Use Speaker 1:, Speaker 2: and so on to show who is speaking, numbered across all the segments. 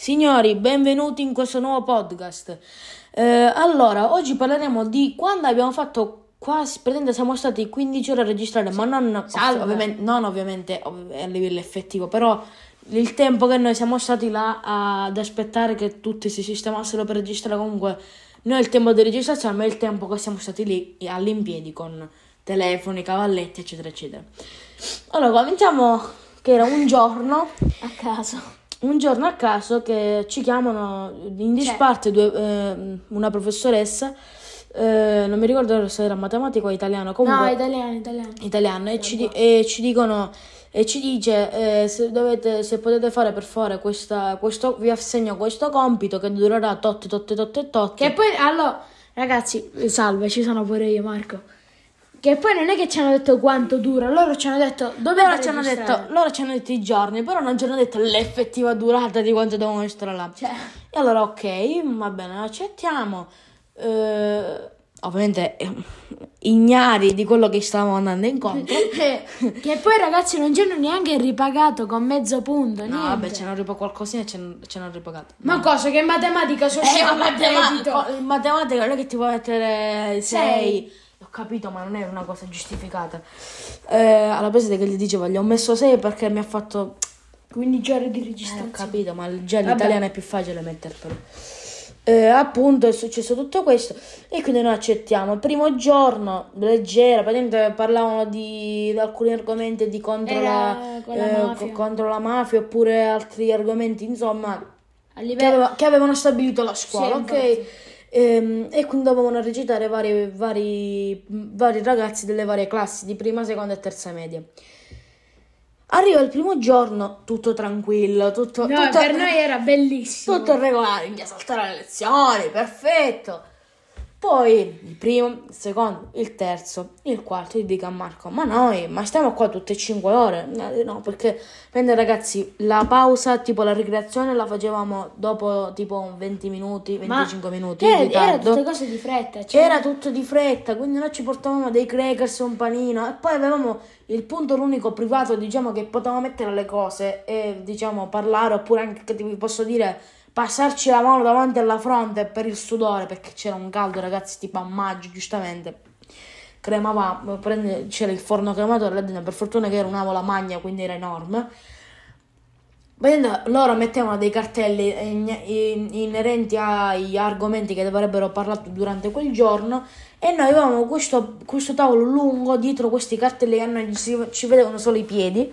Speaker 1: Signori, benvenuti in questo nuovo podcast. Eh, allora, oggi parleremo di quando abbiamo fatto quasi, praticamente siamo stati 15 ore a registrare, ma non,
Speaker 2: Salve.
Speaker 1: ovviamente, non ovviamente ov- a livello effettivo, però il tempo che noi siamo stati là ad aspettare che tutti si sistemassero per registrare comunque non è il tempo di registrazione, ma è il tempo che siamo stati lì all'impiedi con telefoni, cavalletti, eccetera, eccetera. Allora, cominciamo che era un giorno
Speaker 2: A caso.
Speaker 1: Un giorno a caso che ci chiamano in disparte due, eh, una professoressa, eh, non mi ricordo se era matematica o italiano,
Speaker 2: No,
Speaker 1: comunque
Speaker 2: italiano, italiano.
Speaker 1: italiano, e ci, e ci dicono e ci dice eh, se, dovete, se potete fare per fare questa, questo, vi assegno questo compito che durerà tot, tot, tot e tot.
Speaker 2: Che poi, allora, ragazzi, salve, ci sono pure io, Marco. Che poi non è che ci hanno detto quanto dura, loro ci hanno detto dove
Speaker 1: loro ci, hanno detto, loro ci hanno detto i giorni, però non ci hanno detto l'effettiva durata di quanto devono stare là.
Speaker 2: Cioè,
Speaker 1: E allora, ok, va bene, accettiamo. Eh, ovviamente eh, ignari di quello che stavamo andando incontro.
Speaker 2: che poi ragazzi non ci hanno neanche ripagato con mezzo punto,
Speaker 1: No,
Speaker 2: niente.
Speaker 1: vabbè, ce n'hanno ripagato qualcosina e ce n'hanno ripagato.
Speaker 2: Ma cosa, che in matematica sono
Speaker 1: Eh, ma matematica, matematica non è che ti puoi mettere 6. Capito, ma non è una cosa giustificata. Eh, alla preside che gli dicevo, gli ho messo 6 perché mi ha fatto
Speaker 2: 15 ore di
Speaker 1: Eh, ho
Speaker 2: registrazione.
Speaker 1: capito, ma già l'italiano è più facile mettertelo. Eh, appunto è successo tutto questo e quindi noi accettiamo. Il primo giorno, leggera, praticamente parlavano di, di alcuni argomenti di contro,
Speaker 2: Era
Speaker 1: la, eh,
Speaker 2: mafia.
Speaker 1: co- contro la mafia oppure altri argomenti, insomma,
Speaker 2: A
Speaker 1: che,
Speaker 2: livello...
Speaker 1: aveva- che avevano stabilito la scuola,
Speaker 2: Sì,
Speaker 1: ok?
Speaker 2: infatti.
Speaker 1: Ehm, e quindi dovevano recitare vari, vari, vari ragazzi delle varie classi di prima, seconda e terza media. Arriva il primo giorno, tutto tranquillo, tutto,
Speaker 2: No,
Speaker 1: tutto,
Speaker 2: per noi era bellissimo.
Speaker 1: tutto regolare, minchia saltare le lezioni, perfetto. Poi il primo, il secondo, il terzo, il quarto, io dico a Marco, ma noi, ma stiamo qua tutte e cinque ore? Eh, No, perché, prende ragazzi, la pausa, tipo la ricreazione la facevamo dopo tipo 20 minuti, 25
Speaker 2: Ma
Speaker 1: minuti in
Speaker 2: era, era tutte cose di fretta. Cioè,
Speaker 1: Era tutto di fretta, quindi noi ci portavamo dei crackers un panino e poi avevamo il punto l'unico privato, diciamo, che potevamo mettere le cose e, diciamo, parlare oppure anche, che ti posso dire, passarci la mano davanti alla fronte per il sudore perché c'era un caldo, ragazzi, tipo a maggio, giustamente. Cremava, prende- c'era il forno crematore là dentro, per fortuna che era un'avola magna, quindi era enorme. Vedendo, loro mettevano dei cartelli in- in- inerenti agli argomenti che avrebbero parlato durante quel giorno e noi avevamo questo, questo tavolo lungo dietro questi cartelli che ci, ci vedevano solo i piedi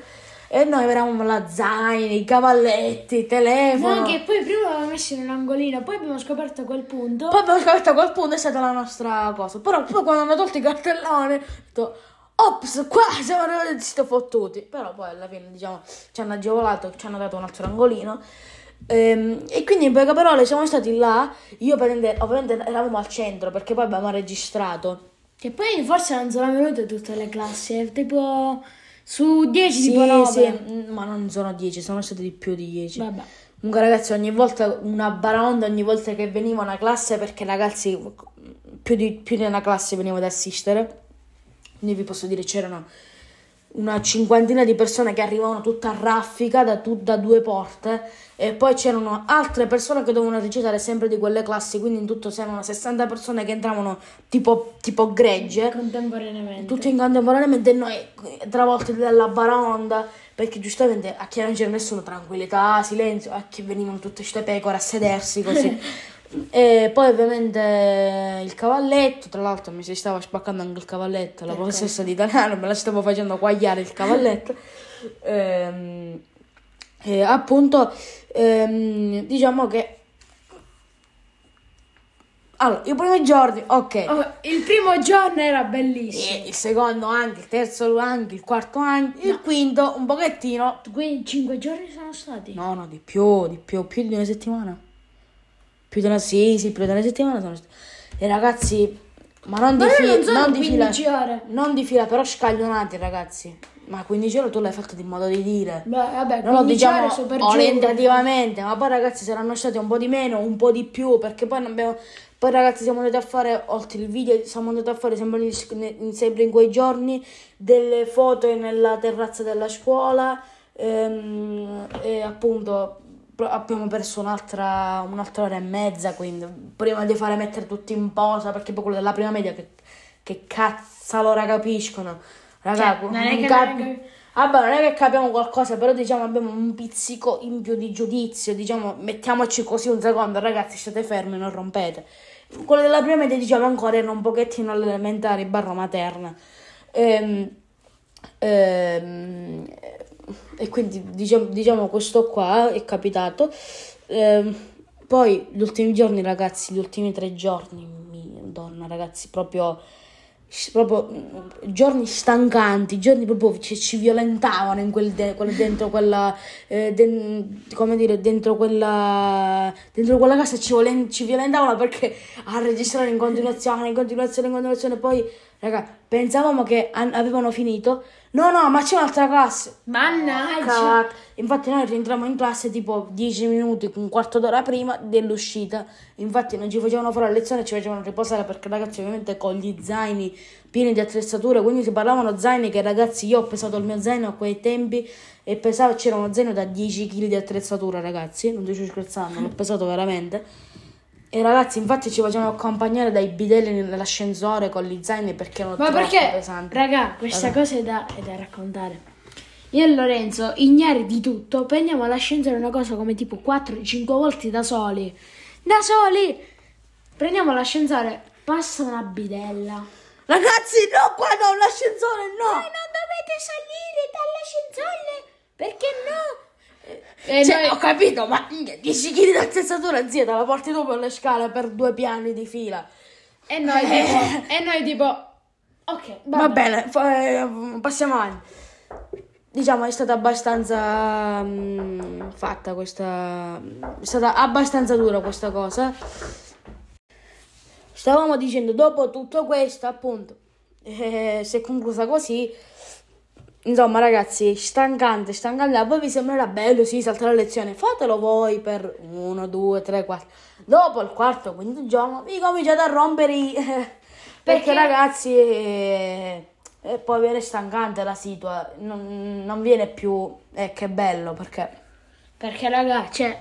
Speaker 1: e noi avevamo la zaina, i cavalletti, il telefono.
Speaker 2: No, che poi prima l'avevamo messo in un angolino, poi abbiamo scoperto quel punto.
Speaker 1: Poi abbiamo scoperto quel punto è stata la nostra cosa. Però poi quando hanno tolto i cartelloni, ho detto, ops, qua siamo arrivati sto fottuti. Però poi alla fine, diciamo, ci hanno agevolato, ci hanno dato un altro angolino. Ehm, e quindi in poche parole siamo stati là. Io ovviamente eravamo al centro perché poi abbiamo registrato.
Speaker 2: Che poi forse non sono venute tutte le classi, tipo su 10
Speaker 1: Sì,
Speaker 2: tipo 9.
Speaker 1: sì, mm, ma non sono 10, sono stati di più di 10.
Speaker 2: Vabbè.
Speaker 1: Comunque ragazzi ogni volta una baraonda ogni volta che veniva una classe perché ragazzi più di, più di una classe veniva ad assistere quindi vi posso dire c'erano una cinquantina di persone che arrivavano tutta a raffica da, tu- da due porte e poi c'erano altre persone che dovevano recitare sempre di quelle classi quindi in tutto c'erano 60 persone che entravano tipo, tipo gregge
Speaker 2: Contemporaneamente.
Speaker 1: tutti in contemporaneamente e noi travolti dalla baronda perché giustamente a chi non c'era nessuno tranquillità, silenzio, a chi venivano tutte queste pecore a sedersi così. e poi ovviamente il cavalletto, tra l'altro mi si stava spaccando anche il cavalletto, la professoressa di italiano me la stavo facendo quagliare il cavalletto. Ehm, e appunto ehm, diciamo che allora, i primi giorni, ok.
Speaker 2: Oh, il primo giorno era bellissimo.
Speaker 1: E il secondo anche, il terzo anche, il quarto anche, il quinto un pochettino.
Speaker 2: Quindi 5 giorni sono stati.
Speaker 1: No, no, di più, di più, più di una settimana. Più di una, sì, sì, più di una settimana sono. E ragazzi, ma non di
Speaker 2: Ma noi
Speaker 1: fila,
Speaker 2: non
Speaker 1: non di fila,
Speaker 2: 15 ore.
Speaker 1: non di fila, però scaglionati ragazzi. Ma 15 ore tu l'hai fatto di modo di dire.
Speaker 2: Beh, vabbè,
Speaker 1: Non lo
Speaker 2: 15
Speaker 1: diciamo orientativamente, ma poi ragazzi saranno stati un po' di meno, un po' di più, perché poi non abbiamo... Poi ragazzi siamo andati a fare, oltre il video, siamo andati a fare sempre in, sempre in quei giorni delle foto nella terrazza della scuola ehm, e appunto abbiamo perso un'altra, un'altra ora e mezza, quindi prima di fare mettere tutti in posa, perché poi quello della prima media che, che cazzo loro capiscono. Raga,
Speaker 2: Cioè, non è che-
Speaker 1: capi-
Speaker 2: non
Speaker 1: Vabbè, non è che capiamo qualcosa, però diciamo abbiamo un pizzico in più di giudizio, diciamo, mettiamoci così un secondo, ragazzi, state fermi, non rompete. Quello della prima media, diciamo, ancora erano un pochettino all'elementare, barra materna. Ehm, ehm, e quindi diciamo, diciamo questo qua è capitato. Ehm, poi gli ultimi giorni, ragazzi, gli ultimi tre giorni, madonna, ragazzi, proprio proprio mm, giorni stancanti, giorni proprio ci, ci violentavano in quel, de- quel- dentro quella eh, den- come dire dentro quella dentro quella casa ci, volen- ci violentavano perché a registrare in continuazione in continuazione in continuazione poi raga pensavamo che an- avevano finito no no ma c'è un'altra classe
Speaker 2: Mannaggia.
Speaker 1: Cazzo. Infatti noi rientrammo in classe tipo 10 minuti, un quarto d'ora prima dell'uscita. Infatti non ci facevano fare la lezione, ci facevano riposare perché ragazzi ovviamente con gli zaini pieni di attrezzature, quindi si parlavano zaini che ragazzi io ho pesato il mio zaino a quei tempi e pesava, c'era uno zaino da 10 kg di attrezzatura ragazzi, non ti sto scherzando, l'ho pesato veramente. E ragazzi infatti ci facevano accompagnare dai bidelli nell'ascensore con gli zaini perché erano
Speaker 2: Ma perché,
Speaker 1: pesanti.
Speaker 2: raga, questa
Speaker 1: Vabbè.
Speaker 2: cosa è da, è da raccontare. Io e Lorenzo, ignari di tutto, prendiamo all'ascensore una cosa come tipo 4-5 volte da soli. Da soli! Prendiamo l'ascensore, passa una bidella.
Speaker 1: Ragazzi no, qua no, l'ascensore no!
Speaker 2: non dovete salire dall'ascensore! Perché no? E
Speaker 1: Cioè,
Speaker 2: noi-
Speaker 1: ho capito, ma minchia, 10 kg di attrezzatura, zia, te la porti dopo le scale per due piani di fila.
Speaker 2: E noi tipo, e noi tipo, ok,
Speaker 1: Va
Speaker 2: vabbè.
Speaker 1: bene, fa- eh, passiamo avanti. Diciamo, è stata abbastanza mm, fatta questa... È stata abbastanza dura questa cosa. Stavamo dicendo, dopo tutto questo, appunto, eh, si è conclusa così. Insomma, ragazzi, stancante, stancante. A voi vi sembrerà bello, sì, saltare la lezione. Fatelo voi per uno, due, tre, quattro. Dopo il quarto, quinto giorno, vi cominciate a rompere i... perché,
Speaker 2: Perché?
Speaker 1: ragazzi, eh, eh, poi viene stancante la situa. Non, non viene più... Eh, che bello, perché...
Speaker 2: Perché raga, cioè,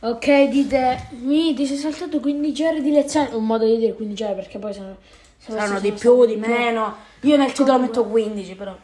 Speaker 2: ok, dite, mi ti sei saltato 15 ore di lezione, un modo di dire 15 ore perché poi sono... se
Speaker 1: Saranno di
Speaker 2: sono
Speaker 1: più, di meno. Io nel titolo metto 15, però.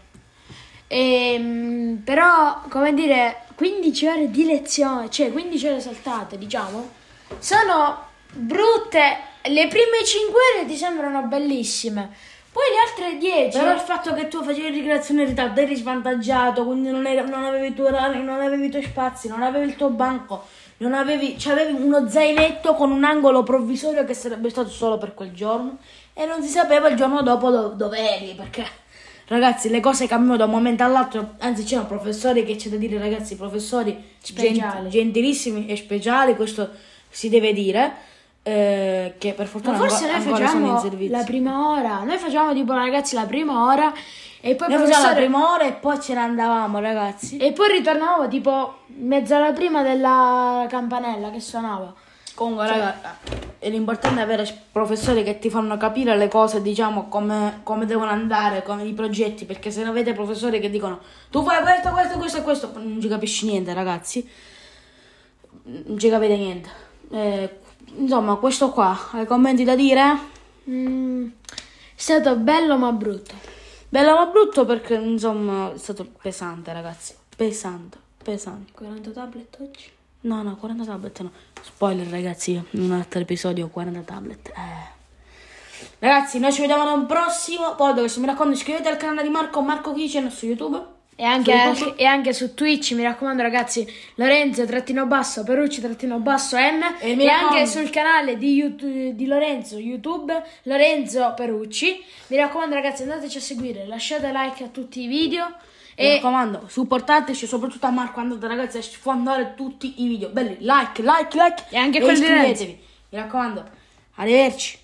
Speaker 2: Ehm, però, come dire, 15 ore di lezione, cioè 15 ore saltate, diciamo, sono brutte. Le prime 5 ore ti sembrano bellissime, poi le altre 10...
Speaker 1: Però il fatto che tu facevi ricreazione in ritardo eri svantaggiato, quindi non, era- non avevi i tuoi orari, non avevi i tuoi spazi, non avevi il tuo banco, non avevi, cioè avevi uno zainetto con un angolo provvisorio che sarebbe stato solo per quel giorno e non si sapeva il giorno dopo do- dove eri, perché ragazzi le cose cambiano da un momento all'altro, anzi c'erano professori che c'è da dire ragazzi, professori gent- gentilissimi e speciali, questo si deve dire, eh, che per
Speaker 2: Ma
Speaker 1: fortuna
Speaker 2: forse
Speaker 1: ancora,
Speaker 2: noi
Speaker 1: ancora sono in
Speaker 2: facciamo
Speaker 1: servizio.
Speaker 2: la prima ora, noi facciamo tipo ragazzi la prima ora e poi
Speaker 1: Noi facevamo la
Speaker 2: professore-
Speaker 1: prima ora e poi ce ne andavamo, ragazzi.
Speaker 2: E poi ritornavamo tipo mezz'ora prima della campanella che suonava.
Speaker 1: Comunque, raga, eh, l'importante è avere professori che ti fanno capire le cose, diciamo, come, come devono andare, come i progetti, perché se non avete professori che dicono tu fai questo, questo, questo e questo, non ci capisci niente, ragazzi. Non ci capite niente. Eh, insomma, questo qua, hai commenti da dire?
Speaker 2: Mm, è stato bello ma brutto.
Speaker 1: Bello ma brutto perché, insomma, è stato pesante, ragazzi. Pesante, pesante.
Speaker 2: 40 tablet oggi.
Speaker 1: No, no, 40 tablet no. Spoiler, ragazzi, in un altro episodio 40 tablet. Eh. Ragazzi, noi ci vediamo da un prossimo podcast. Mi raccomando, iscrivetevi al canale di Marco, Marco Kitchen su YouTube.
Speaker 2: E anche,
Speaker 1: Su
Speaker 2: anche- e anche su Twitch, mi raccomando ragazzi, Lorenzo trattino basso, Perucci trattino basso M
Speaker 1: E
Speaker 2: e, anche sul canale di, YouTube- di Lorenzo YouTube, Lorenzo Perucci. Mi raccomando ragazzi andateci a seguire, lasciate like a tutti i video
Speaker 1: Mi
Speaker 2: e
Speaker 1: raccomando, supportateci, soprattutto a Marco. Andate, ragazzi, a sfondare tutti i video. Belli, like, like, like.
Speaker 2: E anche quelli di
Speaker 1: iscrivetevi. Mi raccomando, arrivederci.